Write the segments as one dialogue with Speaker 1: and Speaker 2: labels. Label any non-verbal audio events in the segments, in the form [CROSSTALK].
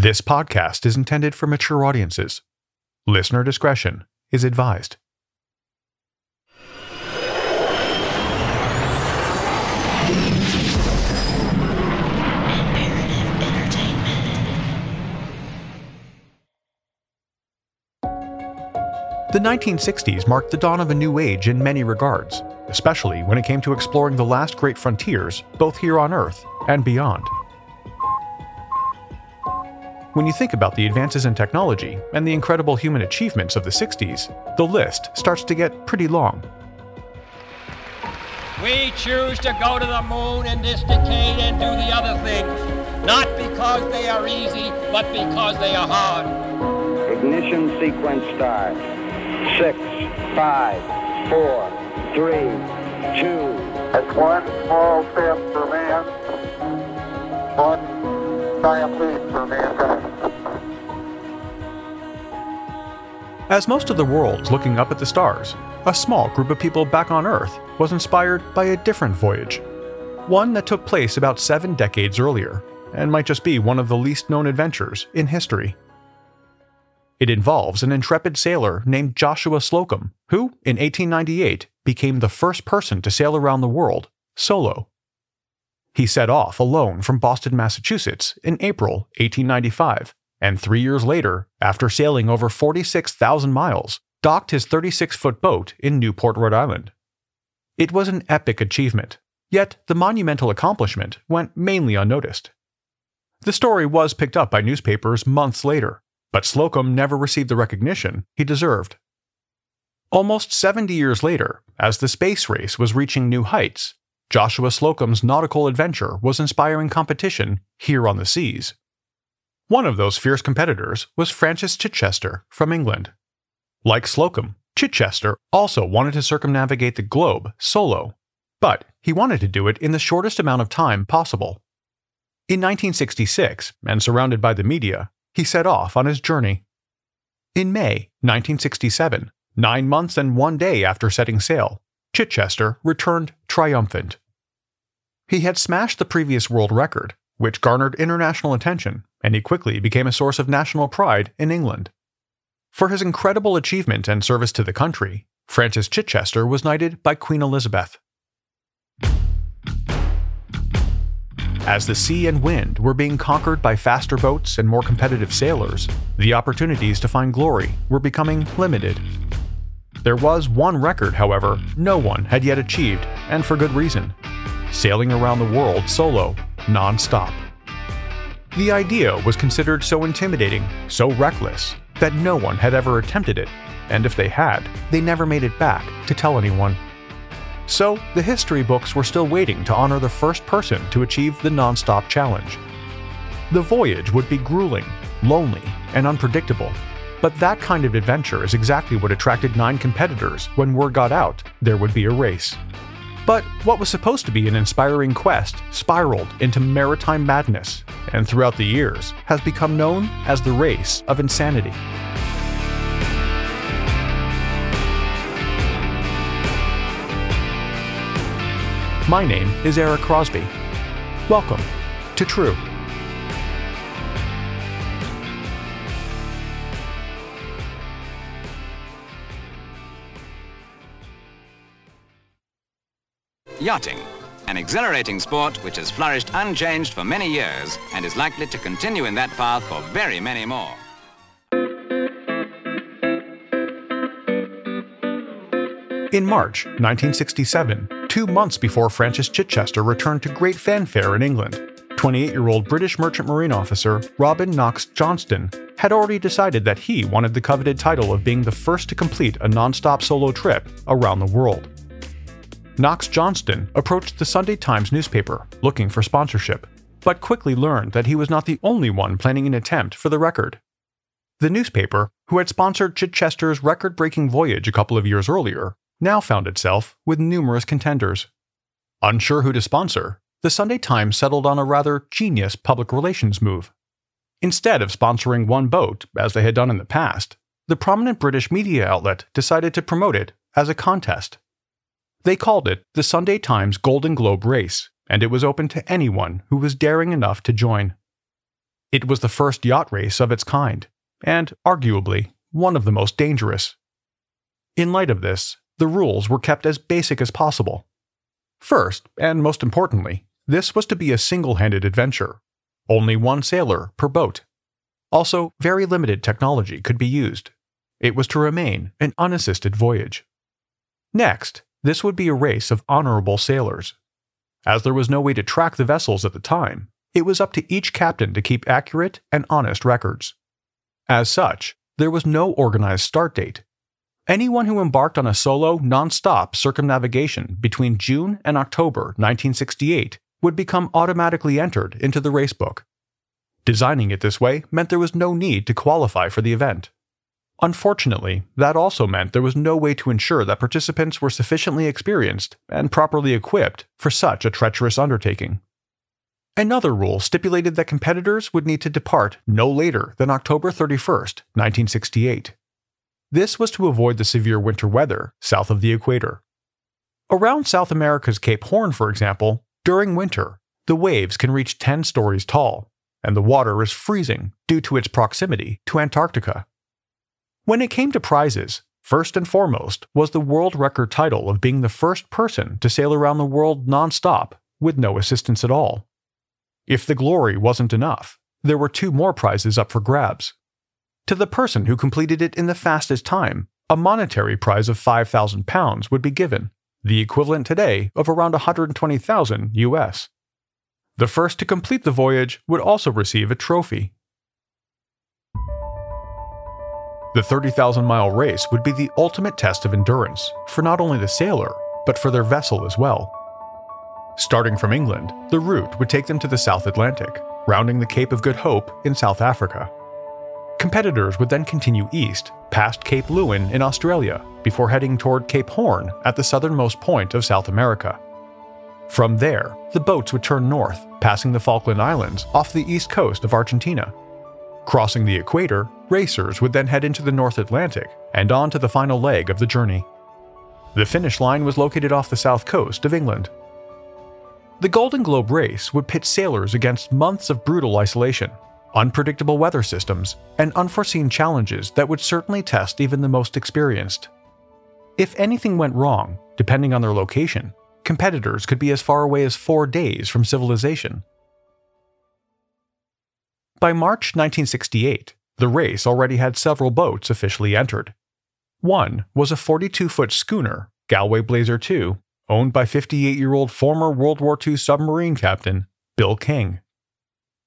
Speaker 1: This podcast is intended for mature audiences. Listener discretion is advised. The 1960s marked the dawn of a new age in many regards, especially when it came to exploring the last great frontiers, both here on Earth and beyond. When you think about the advances in technology and the incredible human achievements of the 60s, the list starts to get pretty long.
Speaker 2: We choose to go to the moon in this decade and do the other things, not because they are easy, but because they are hard.
Speaker 3: Ignition sequence start. Six, five, four, three, two.
Speaker 4: It's one small step for man, one
Speaker 1: As most of the world's looking up at the stars, a small group of people back on Earth was inspired by a different voyage. One that took place about seven decades earlier, and might just be one of the least known adventures in history. It involves an intrepid sailor named Joshua Slocum, who, in 1898, became the first person to sail around the world solo. He set off alone from Boston, Massachusetts in April 1895, and three years later, after sailing over 46,000 miles, docked his 36 foot boat in Newport, Rhode Island. It was an epic achievement, yet the monumental accomplishment went mainly unnoticed. The story was picked up by newspapers months later, but Slocum never received the recognition he deserved. Almost 70 years later, as the space race was reaching new heights, Joshua Slocum's nautical adventure was inspiring competition here on the seas. One of those fierce competitors was Francis Chichester from England. Like Slocum, Chichester also wanted to circumnavigate the globe solo, but he wanted to do it in the shortest amount of time possible. In 1966, and surrounded by the media, he set off on his journey. In May 1967, nine months and one day after setting sail, Chichester returned triumphant. He had smashed the previous world record, which garnered international attention, and he quickly became a source of national pride in England. For his incredible achievement and service to the country, Francis Chichester was knighted by Queen Elizabeth. As the sea and wind were being conquered by faster boats and more competitive sailors, the opportunities to find glory were becoming limited. There was one record, however, no one had yet achieved, and for good reason sailing around the world solo, non stop. The idea was considered so intimidating, so reckless, that no one had ever attempted it, and if they had, they never made it back to tell anyone. So, the history books were still waiting to honor the first person to achieve the non-stop challenge. The voyage would be grueling, lonely, and unpredictable, but that kind of adventure is exactly what attracted nine competitors when word got out there would be a race. But what was supposed to be an inspiring quest spiraled into maritime madness, and throughout the years has become known as the Race of Insanity. My name is Eric Crosby. Welcome to True.
Speaker 5: Yachting, an exhilarating sport which has flourished unchanged for many years and is likely to continue in that path for very many more.
Speaker 1: In March 1967, two months before Francis Chichester returned to great fanfare in England, 28 year old British merchant marine officer Robin Knox Johnston had already decided that he wanted the coveted title of being the first to complete a non stop solo trip around the world. Knox Johnston approached the Sunday Times newspaper looking for sponsorship, but quickly learned that he was not the only one planning an attempt for the record. The newspaper, who had sponsored Chichester's record breaking voyage a couple of years earlier, now found itself with numerous contenders. Unsure who to sponsor, the Sunday Times settled on a rather genius public relations move. Instead of sponsoring one boat, as they had done in the past, the prominent British media outlet decided to promote it as a contest. They called it the Sunday Times Golden Globe Race, and it was open to anyone who was daring enough to join. It was the first yacht race of its kind, and arguably one of the most dangerous. In light of this, the rules were kept as basic as possible. First, and most importantly, this was to be a single handed adventure. Only one sailor per boat. Also, very limited technology could be used. It was to remain an unassisted voyage. Next, this would be a race of honorable sailors. As there was no way to track the vessels at the time, it was up to each captain to keep accurate and honest records. As such, there was no organized start date. Anyone who embarked on a solo, non stop circumnavigation between June and October 1968 would become automatically entered into the racebook. Designing it this way meant there was no need to qualify for the event. Unfortunately, that also meant there was no way to ensure that participants were sufficiently experienced and properly equipped for such a treacherous undertaking. Another rule stipulated that competitors would need to depart no later than October 31, 1968. This was to avoid the severe winter weather south of the equator. Around South America's Cape Horn, for example, during winter, the waves can reach 10 stories tall, and the water is freezing due to its proximity to Antarctica. When it came to prizes, first and foremost was the world record title of being the first person to sail around the world nonstop with no assistance at all. If the glory wasn't enough, there were two more prizes up for grabs. To the person who completed it in the fastest time, a monetary prize of 5,000 pounds would be given, the equivalent today of around 120,000 US. The first to complete the voyage would also receive a trophy The 30,000 mile race would be the ultimate test of endurance for not only the sailor, but for their vessel as well. Starting from England, the route would take them to the South Atlantic, rounding the Cape of Good Hope in South Africa. Competitors would then continue east, past Cape Leeuwin in Australia, before heading toward Cape Horn at the southernmost point of South America. From there, the boats would turn north, passing the Falkland Islands off the east coast of Argentina Crossing the equator, racers would then head into the North Atlantic and on to the final leg of the journey. The finish line was located off the south coast of England. The Golden Globe race would pit sailors against months of brutal isolation, unpredictable weather systems, and unforeseen challenges that would certainly test even the most experienced. If anything went wrong, depending on their location, competitors could be as far away as four days from civilization by March 1968, the race already had several boats officially entered. One was a 42 foot schooner, Galway Blazer II, owned by 58 year old former World War II submarine captain Bill King.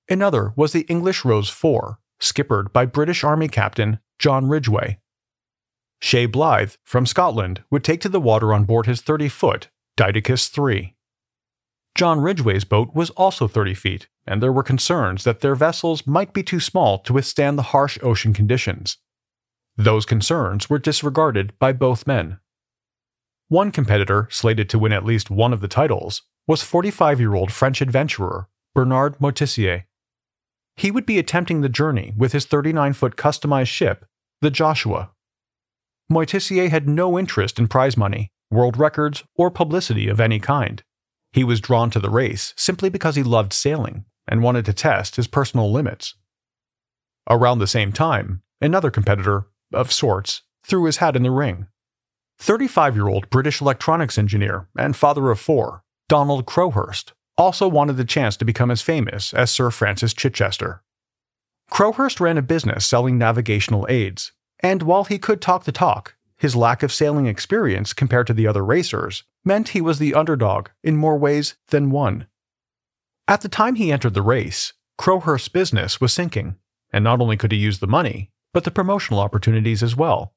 Speaker 1: Another was the English Rose IV, skippered by British Army Captain John Ridgway. Chay Blyth, from Scotland, would take to the water on board his 30 foot Dytiscus III. John Ridgway's boat was also 30 feet and there were concerns that their vessels might be too small to withstand the harsh ocean conditions. Those concerns were disregarded by both men. One competitor, slated to win at least one of the titles, was 45 year old French adventurer Bernard Moitessier. He would be attempting the journey with his 39 foot customized ship, the Joshua. Moitessier had no interest in prize money, world records, or publicity of any kind. He was drawn to the race simply because he loved sailing and wanted to test his personal limits. Around the same time, another competitor, of sorts, threw his hat in the ring. 35 year old British electronics engineer and father of four, Donald Crowhurst, also wanted the chance to become as famous as Sir Francis Chichester. Crowhurst ran a business selling navigational aids, and while he could talk the talk, his lack of sailing experience compared to the other racers meant he was the underdog in more ways than one. At the time he entered the race, Crowhurst's business was sinking, and not only could he use the money, but the promotional opportunities as well.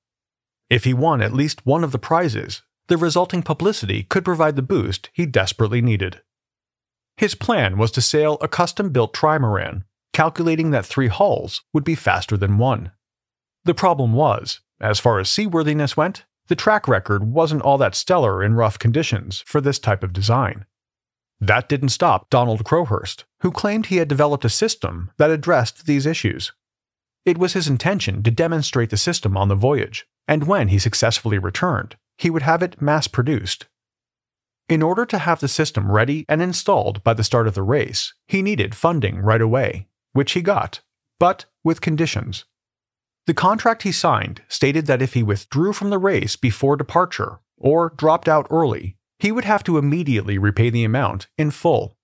Speaker 1: If he won at least one of the prizes, the resulting publicity could provide the boost he desperately needed. His plan was to sail a custom built trimaran, calculating that three hulls would be faster than one. The problem was, as far as seaworthiness went, the track record wasn't all that stellar in rough conditions for this type of design. That didn't stop Donald Crowhurst, who claimed he had developed a system that addressed these issues. It was his intention to demonstrate the system on the voyage, and when he successfully returned, he would have it mass produced. In order to have the system ready and installed by the start of the race, he needed funding right away, which he got, but with conditions. The contract he signed stated that if he withdrew from the race before departure or dropped out early, he would have to immediately repay the amount in full.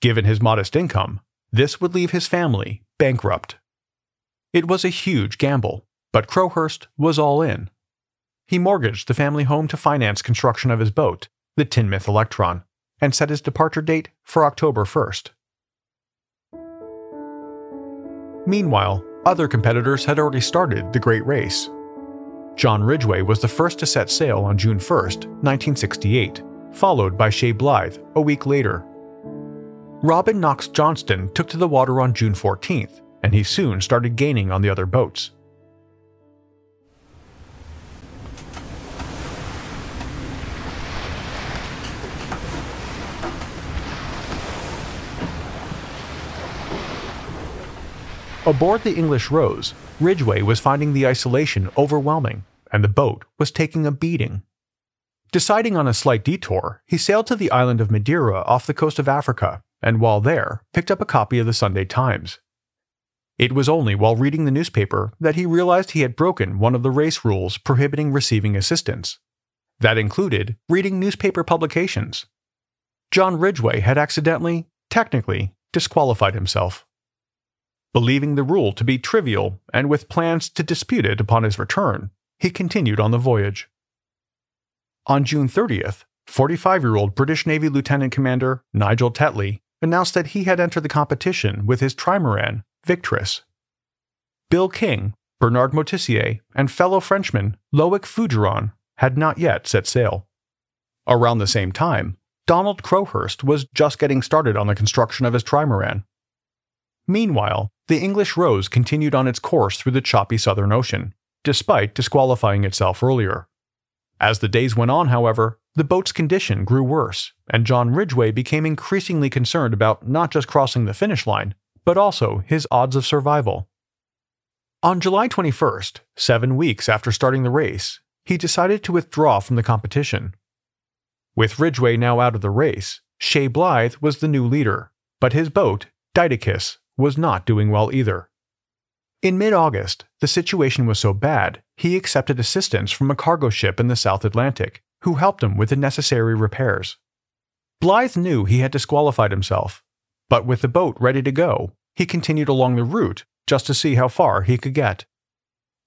Speaker 1: Given his modest income, this would leave his family bankrupt. It was a huge gamble, but Crowhurst was all in. He mortgaged the family home to finance construction of his boat, the Teignmouth Electron, and set his departure date for October 1st. Meanwhile, other competitors had already started the Great Race. John Ridgway was the first to set sail on June 1, 1968, followed by Chay Blyth a week later. Robin Knox Johnston took to the water on June 14th, and he soon started gaining on the other boats. Aboard the English Rose, Ridgway was finding the isolation overwhelming, and the boat was taking a beating. Deciding on a slight detour, he sailed to the island of Madeira off the coast of Africa, and while there, picked up a copy of the Sunday Times. It was only while reading the newspaper that he realized he had broken one of the race rules prohibiting receiving assistance. That included reading newspaper publications. John Ridgway had accidentally, technically, disqualified himself. Believing the rule to be trivial and with plans to dispute it upon his return, he continued on the voyage. On June 30th, 45 year old British Navy Lieutenant Commander Nigel Tetley announced that he had entered the competition with his trimaran, Victress. Bill King, Bernard Moitessier, and fellow Frenchman Loic Fougeron had not yet set sail. Around the same time, Donald Crowhurst was just getting started on the construction of his trimaran. Meanwhile, the English Rose continued on its course through the choppy Southern Ocean, despite disqualifying itself earlier. As the days went on, however, the boat's condition grew worse, and John Ridgway became increasingly concerned about not just crossing the finish line, but also his odds of survival. On July 21st, seven weeks after starting the race, he decided to withdraw from the competition. With Ridgway now out of the race, Chay Blyth was the new leader, but his boat, Dytiscus, was not doing well either. In mid August, the situation was so bad, he accepted assistance from a cargo ship in the South Atlantic, who helped him with the necessary repairs. Blyth knew he had disqualified himself, but with the boat ready to go, he continued along the route just to see how far he could get.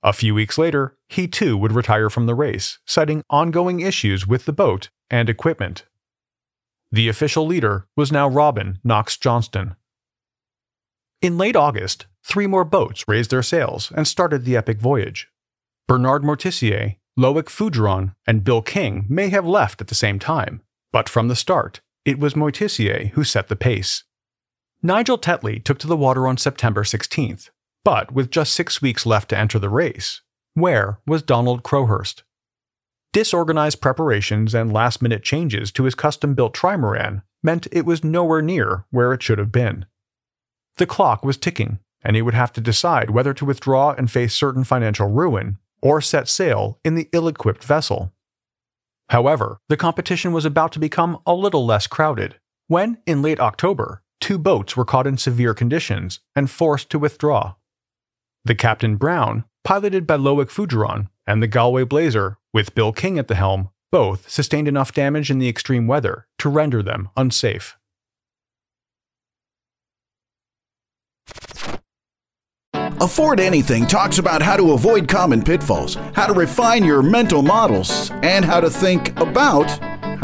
Speaker 1: A few weeks later, he too would retire from the race, citing ongoing issues with the boat and equipment. The official leader was now Robin Knox Johnston. In late August, three more boats raised their sails and started the epic voyage. Bernard Moitessier, Loic Fougeron, and Bill King may have left at the same time, but from the start, it was Moitessier who set the pace. Nigel Tetley took to the water on September 16th, but with just six weeks left to enter the race, where was Donald Crowhurst? Disorganized preparations and last minute changes to his custom built trimaran meant it was nowhere near where it should have been. The clock was ticking, and he would have to decide whether to withdraw and face certain financial ruin or set sail in the ill equipped vessel. However, the competition was about to become a little less crowded when, in late October, two boats were caught in severe conditions and forced to withdraw. The Captain Browne, piloted by Loic Fougeron, and the Galway Blazer, with Bill King at the helm, both sustained enough damage in the extreme weather to render them unsafe.
Speaker 6: Afford Anything talks about how to avoid common pitfalls, how to refine your mental models, and how to think about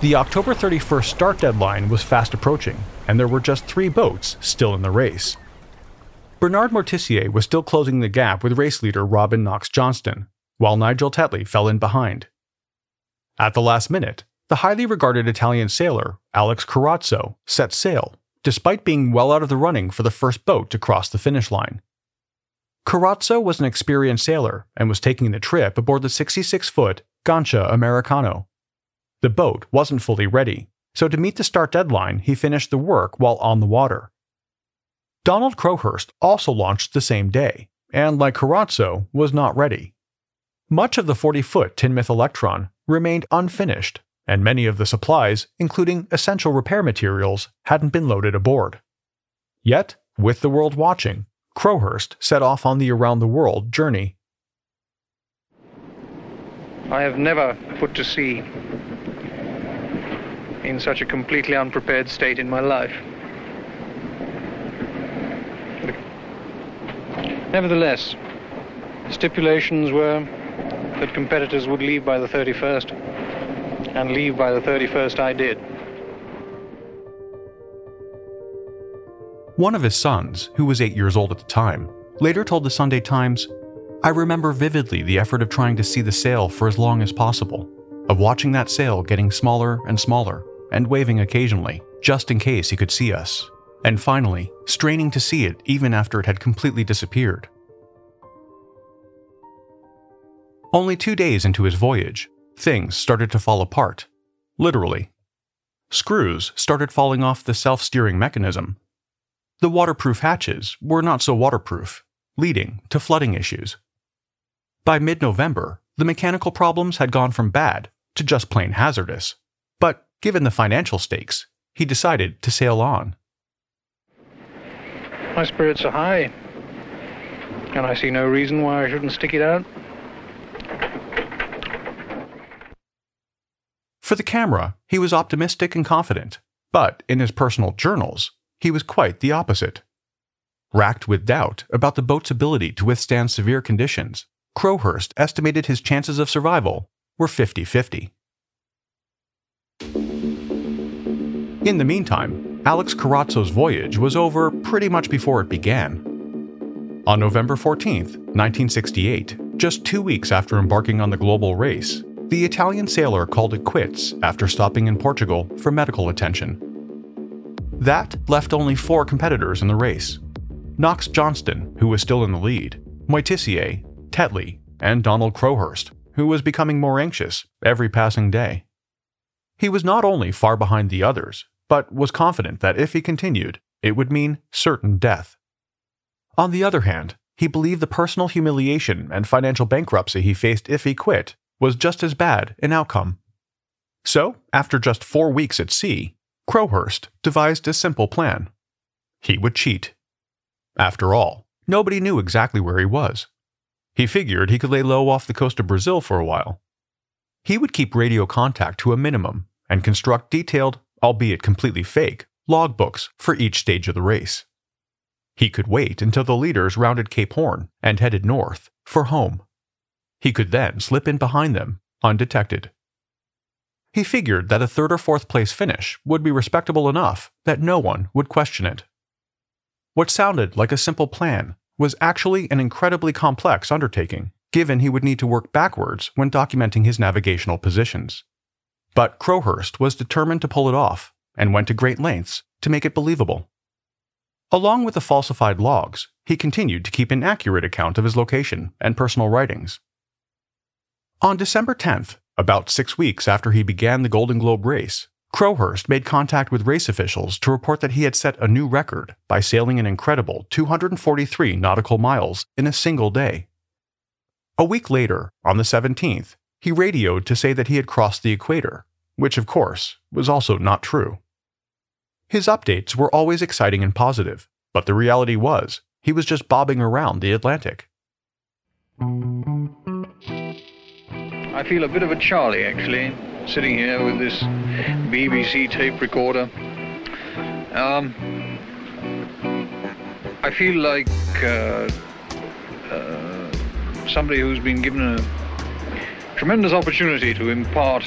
Speaker 1: The October 31st start deadline was fast approaching, and there were just three boats still in the race. Bernard Moitessier was still closing the gap with race leader Robin Knox Johnston, while Nigel Tetley fell in behind. At the last minute, the highly regarded Italian sailor Alex Carozzo set sail, despite being well out of the running for the first boat to cross the finish line. Carozzo was an experienced sailor and was taking the trip aboard the 66 foot Gancia Americano. The boat wasn't fully ready, so to meet the start deadline, he finished the work while on the water. Donald Crowhurst also launched the same day, and like Carozzo, was not ready. Much of the 40 foot Teignmouth Electron remained unfinished, and many of the supplies, including essential repair materials, hadn't been loaded aboard. Yet, with the world watching, Crowhurst set off on the around the world journey.
Speaker 7: I have never put to sea in such a completely unprepared state in my life. Nevertheless, stipulations were that competitors would leave by the 31st, and leave by the 31st I did.
Speaker 1: One of his sons, who was eight years old at the time, later told the Sunday Times, I remember vividly the effort of trying to see the sail for as long as possible, of watching that sail getting smaller and smaller, and waving occasionally, just in case he could see us, and finally, straining to see it even after it had completely disappeared. Only two days into his voyage, things started to fall apart. Literally. Screws started falling off the self steering mechanism. The waterproof hatches were not so waterproof, leading to flooding issues. By mid November, the mechanical problems had gone from bad to just plain hazardous. But given the financial stakes, he decided to sail on.
Speaker 7: My spirits are high, and I see no reason why I shouldn't stick it out.
Speaker 1: For the camera, he was optimistic and confident, but in his personal journals, he was quite the opposite. Racked with doubt about the boat's ability to withstand severe conditions, Crowhurst estimated his chances of survival were 50 50. In the meantime, Alex Carozzo's voyage was over pretty much before it began. On November 14, 1968, just two weeks after embarking on the global race, the Italian sailor called it quits after stopping in Portugal for medical attention. That left only four competitors in the race Knox Johnston, who was still in the lead, Moitessier, Tetley, and Donald Crowhurst, who was becoming more anxious every passing day. He was not only far behind the others, but was confident that if he continued, it would mean certain death. On the other hand, he believed the personal humiliation and financial bankruptcy he faced if he quit was just as bad an outcome. So, after just four weeks at sea, Crowhurst devised a simple plan. He would cheat. After all, nobody knew exactly where he was. He figured he could lay low off the coast of Brazil for a while. He would keep radio contact to a minimum and construct detailed, albeit completely fake, logbooks for each stage of the race. He could wait until the leaders rounded Cape Horn and headed north for home. He could then slip in behind them, undetected. He figured that a third or fourth place finish would be respectable enough that no one would question it. What sounded like a simple plan was actually an incredibly complex undertaking, given he would need to work backwards when documenting his navigational positions. But Crowhurst was determined to pull it off and went to great lengths to make it believable. Along with the falsified logs, he continued to keep an accurate account of his location and personal writings. On December 10th, about six weeks after he began the Golden Globe race, Crowhurst made contact with race officials to report that he had set a new record by sailing an incredible 243 nautical miles in a single day. A week later, on the 17th, he radioed to say that he had crossed the equator, which of course was also not true. His updates were always exciting and positive, but the reality was he was just bobbing around the Atlantic.
Speaker 7: I feel a bit of a Charlie, actually, sitting here with this BBC tape recorder. Um, I feel like uh, uh, somebody who's been given a tremendous opportunity to impart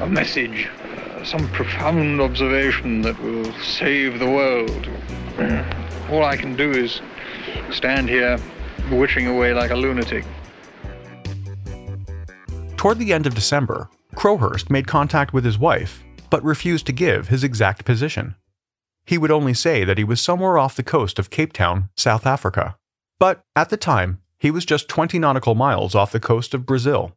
Speaker 7: a message, uh, some profound observation that will save the world. All I can do is stand here wishing away like a lunatic.
Speaker 1: Toward the end of December, Crowhurst made contact with his wife, but refused to give his exact position. he would only say that he was somewhere off the coast of Cape Town, South Africa. But at the time, he was just 20 nautical miles off the coast of Brazil.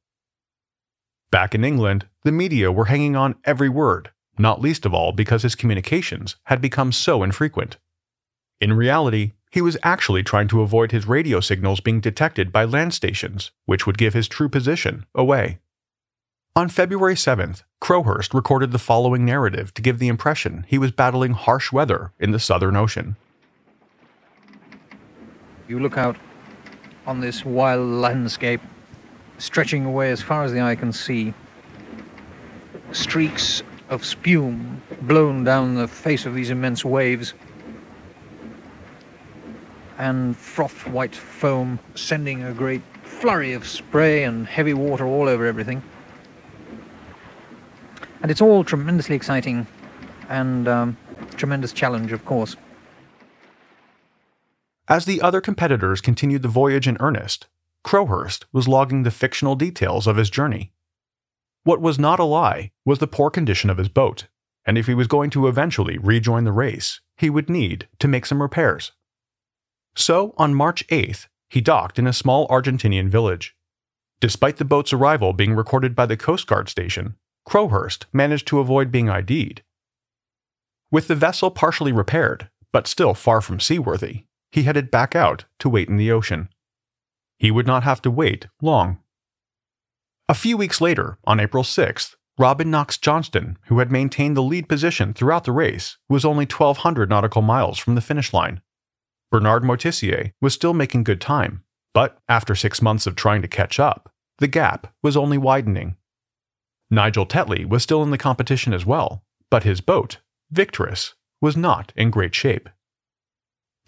Speaker 1: Back in England, the media were hanging on every word, not least of all because his communications had become so infrequent. In reality, he was actually trying to avoid his radio signals being detected by land stations, which would give his true position away. On February 7th, Crowhurst recorded the following narrative to give the impression he was battling harsh weather in the Southern Ocean.
Speaker 7: You look out on this wild landscape stretching away as far as the eye can see. Streaks of spume blown down the face of these immense waves, and froth white foam sending a great flurry of spray and heavy water all over everything. And it's all tremendously exciting and um, tremendous challenge, of course.
Speaker 1: As the other competitors continued the voyage in earnest, Crowhurst was logging the fictional details of his journey. What was not a lie was the poor condition of his boat, and if he was going to eventually rejoin the race, he would need to make some repairs. So, on March 8th, he docked in a small Argentinian village. Despite the boat's arrival being recorded by the Coast Guard station, Crowhurst managed to avoid being ID'd. With the vessel partially repaired, but still far from seaworthy, he headed back out to wait in the ocean. He would not have to wait long. A few weeks later, on April 6th, Robin Knox Johnston, who had maintained the lead position throughout the race, was only 1,200 nautical miles from the finish line. Bernard Moitessier was still making good time, but after six months of trying to catch up, the gap was only widening. Nigel Tetley was still in the competition as well, but his boat, Victorious, was not in great shape.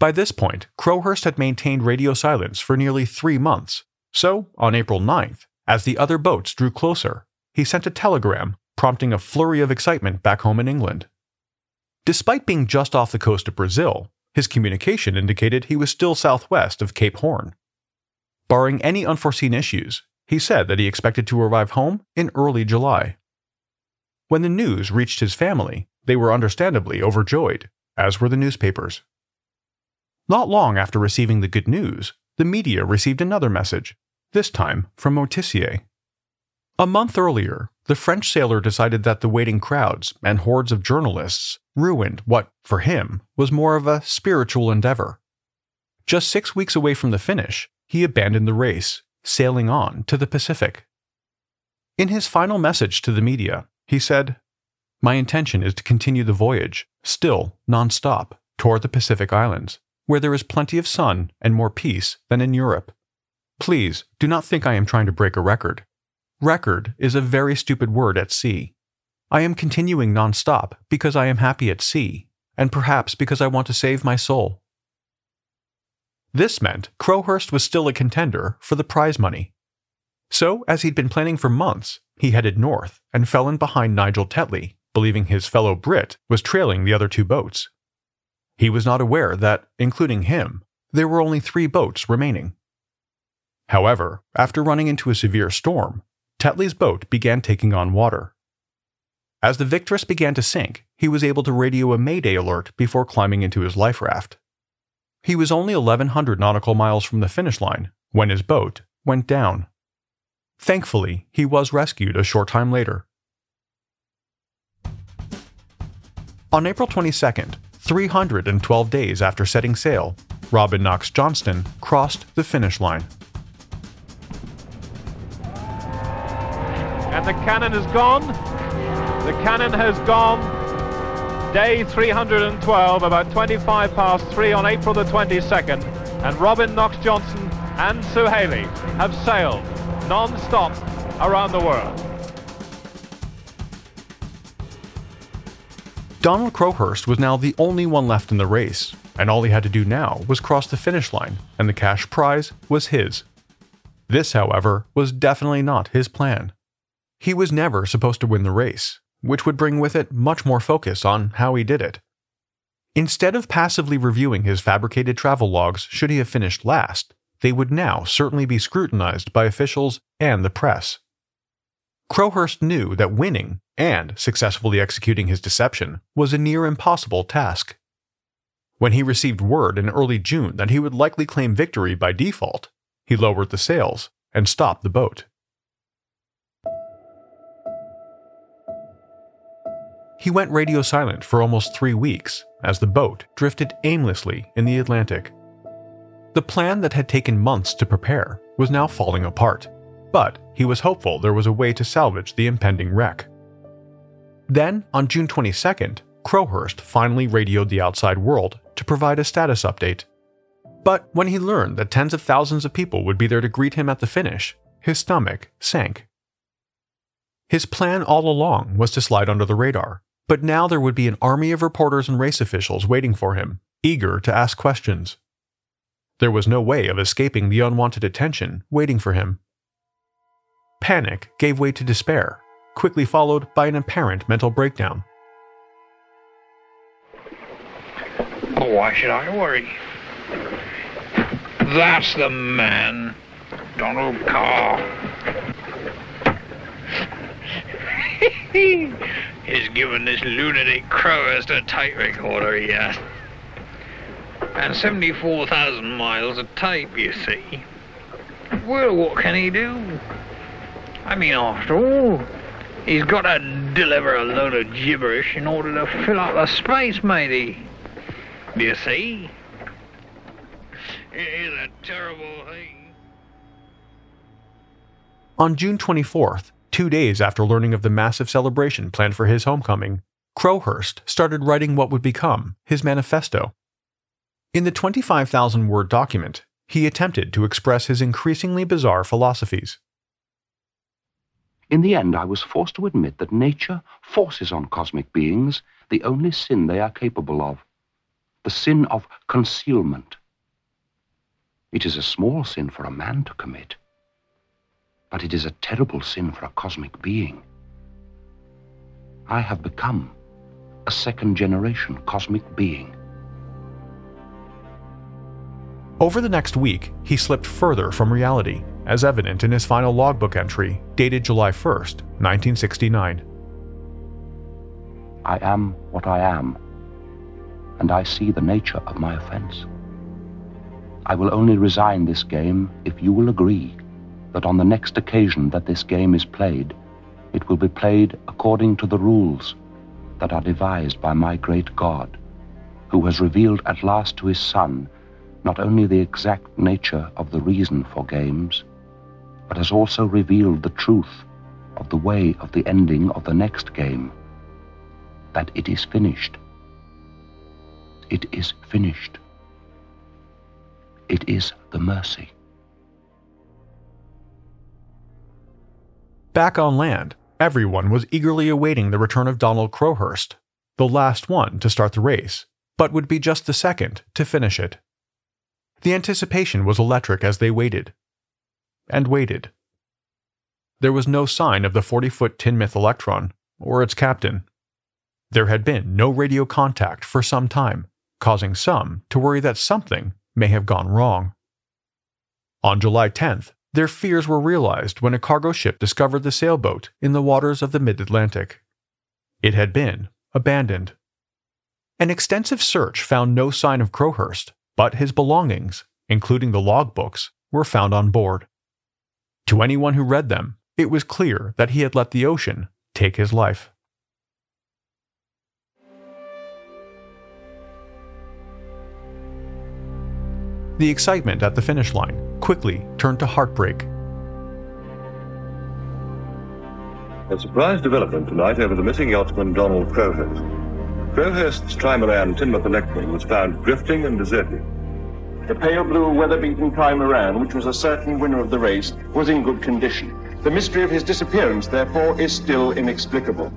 Speaker 1: By this point, Crowhurst had maintained radio silence for nearly three months, so on April 9th, as the other boats drew closer, he sent a telegram prompting a flurry of excitement back home in England. Despite being just off the coast of Brazil, his communication indicated he was still southwest of Cape Horn. Barring any unforeseen issues, he said that he expected to arrive home in early July. When the news reached his family, they were understandably overjoyed, as were the newspapers. Not long after receiving the good news, the media received another message, this time from Moitessier. A month earlier, the French sailor decided that the waiting crowds and hordes of journalists ruined what, for him, was more of a spiritual endeavor. Just six weeks away from the finish, he abandoned the race, sailing on to the Pacific. In his final message to the media, he said, My intention is to continue the voyage, still nonstop, toward the Pacific Islands where there is plenty of sun and more peace than in Europe. Please do not think I am trying to break a record. Record is a very stupid word at sea. I am continuing non-stop because I am happy at sea, and perhaps because I want to save my soul. This meant Crowhurst was still a contender for the prize money. So, as he'd been planning for months, he headed north and fell in behind Nigel Tetley, believing his fellow Brit was trailing the other two boats. He was not aware that, including him, there were only three boats remaining. However, after running into a severe storm, Tetley's boat began taking on water. As the Victorious began to sink, he was able to radio a mayday alert before climbing into his life raft. He was only 1,100 nautical miles from the finish line when his boat went down. Thankfully, he was rescued a short time later. On April 22nd, 312 days after setting sail, Robin Knox Johnston crossed the finish line.
Speaker 8: And the cannon has gone. The cannon has gone. Day 312, about 25 past 3 on April the 22nd. And Robin Knox Johnston and Suhaili have sailed non-stop around the world.
Speaker 1: Donald Crowhurst was now the only one left in the race, and all he had to do now was cross the finish line, and the cash prize was his. This, however, was definitely not his plan. He was never supposed to win the race, which would bring with it much more focus on how he did it. Instead of passively reviewing his fabricated travel logs should he have finished last, they would now certainly be scrutinized by officials and the press. Crowhurst knew that winning and successfully executing his deception was a near impossible task. When he received word in early June that he would likely claim victory by default, he lowered the sails and stopped the boat. He went radio silent for almost three weeks as the boat drifted aimlessly in the Atlantic. The plan that had taken months to prepare was now falling apart, but he was hopeful there was a way to salvage the impending wreck. Then, on June 22nd, Crowhurst finally radioed the outside world to provide a status update. But when he learned that tens of thousands of people would be there to greet him at the finish, his stomach sank. His plan all along was to slide under the radar, but now there would be an army of reporters and race officials waiting for him, eager to ask questions. There was no way of escaping the unwanted attention waiting for him. Panic gave way to despair, quickly followed by an apparent mental breakdown.
Speaker 7: Oh, why should I worry? That's the man, Donald Kerr. [LAUGHS] He's given this lunatic Crowhurst a tape recorder, he has. And 74,000 miles of tape, you see. Well, what can he do? I mean, after all, he's got to deliver a load of gibberish in order to fill up the space, matey. Do you see? It is a terrible thing.
Speaker 1: On June 24th, two days after learning of the massive celebration planned for his homecoming, Crowhurst started writing what would become his manifesto. In the 25,000 word document, he attempted to express his increasingly bizarre philosophies.
Speaker 9: In the end, I was forced to admit that nature forces on cosmic beings the only sin they are capable of the sin of concealment. It is a small sin for a man to commit, but it is a terrible sin for a cosmic being. I have become a second generation cosmic being.
Speaker 1: Over the next week, he slipped further from reality, as evident in his final logbook entry, dated July 1st, 1969.
Speaker 9: I am what I am, and I see the nature of my offense. I will only resign this game if you will agree that on the next occasion that this game is played, it will be played according to the rules that are devised by my great God, who has revealed at last to his Son not only the exact nature of the reason for games, but has also revealed the truth of the way of the ending of the next game, that it is finished. It is finished. It is the mercy.
Speaker 1: Back on land, everyone was eagerly awaiting the return of Donald Crowhurst, the last one to start the race, but would be just the second to finish it. The anticipation was electric as they waited. And waited. There was no sign of the 40 foot Teignmouth Electron, or its captain. There had been no radio contact for some time, causing some to worry that something may have gone wrong. On July 10th, their fears were realized when a cargo ship discovered the sailboat in the waters of the mid Atlantic. It had been abandoned. An extensive search found no sign of Crowhurst, but his belongings, including the logbooks, were found on board. To anyone who read them, it was clear that he had let the ocean take his life. The excitement at the finish line quickly turned to heartbreak.
Speaker 10: A surprise development tonight over the missing yachtsman Donald Crowhurst. Crowhurst's trimaran Teignmouth Electron was found drifting and deserted.
Speaker 11: The pale blue, weather-beaten trimaran, which was a certain winner of the race, was in good condition. The mystery of his disappearance, therefore, is still inexplicable.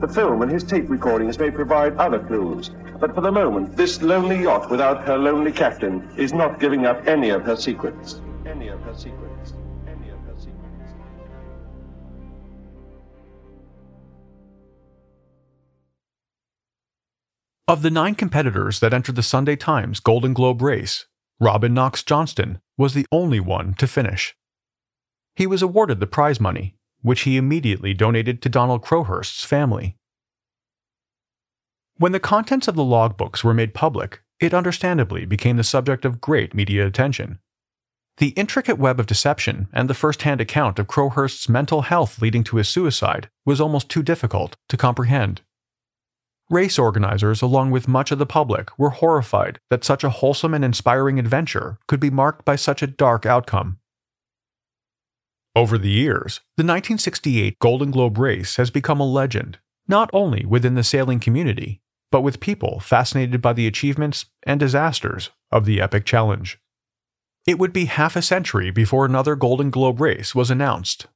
Speaker 11: The film and his tape recordings may provide other clues, but for the moment, this lonely yacht without her lonely captain is not giving up any of her secrets. Any of her secrets. Any of her secrets.
Speaker 1: Of the nine competitors that entered the Sunday Times Golden Globe race, Robin Knox Johnston was the only one to finish. He was awarded the prize money, which he immediately donated to Donald Crowhurst's family. When the contents of the logbooks were made public, it understandably became the subject of great media attention. The intricate web of deception and the first hand account of Crowhurst's mental health leading to his suicide was almost too difficult to comprehend. Race organizers, along with much of the public, were horrified that such a wholesome and inspiring adventure could be marked by such a dark outcome. Over the years, the 1968 Golden Globe race has become a legend, not only within the sailing community, but with people fascinated by the achievements and disasters of the epic challenge. It would be half a century before another Golden Globe race was announced.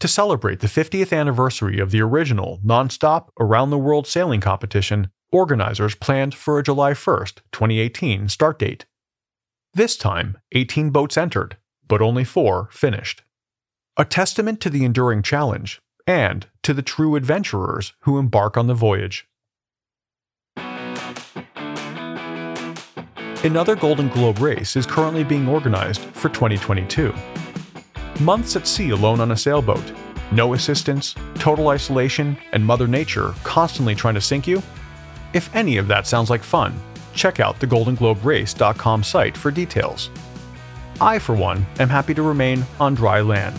Speaker 1: To celebrate the 50th anniversary of the original non-stop around the world sailing competition, organizers planned for a July 1st, 2018 start date. This time, 18 boats entered, but only 4 finished. A testament to the enduring challenge and to the true adventurers who embark on the voyage. Another Golden Globe race is currently being organized for 2022. Months at sea alone on a sailboat, no assistance, total isolation, and Mother Nature constantly trying to sink you? If any of that sounds like fun, check out the GoldenGlobeRace.com site for details. I, for one, am happy to remain on dry land.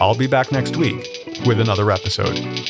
Speaker 1: I'll be back next week with another episode.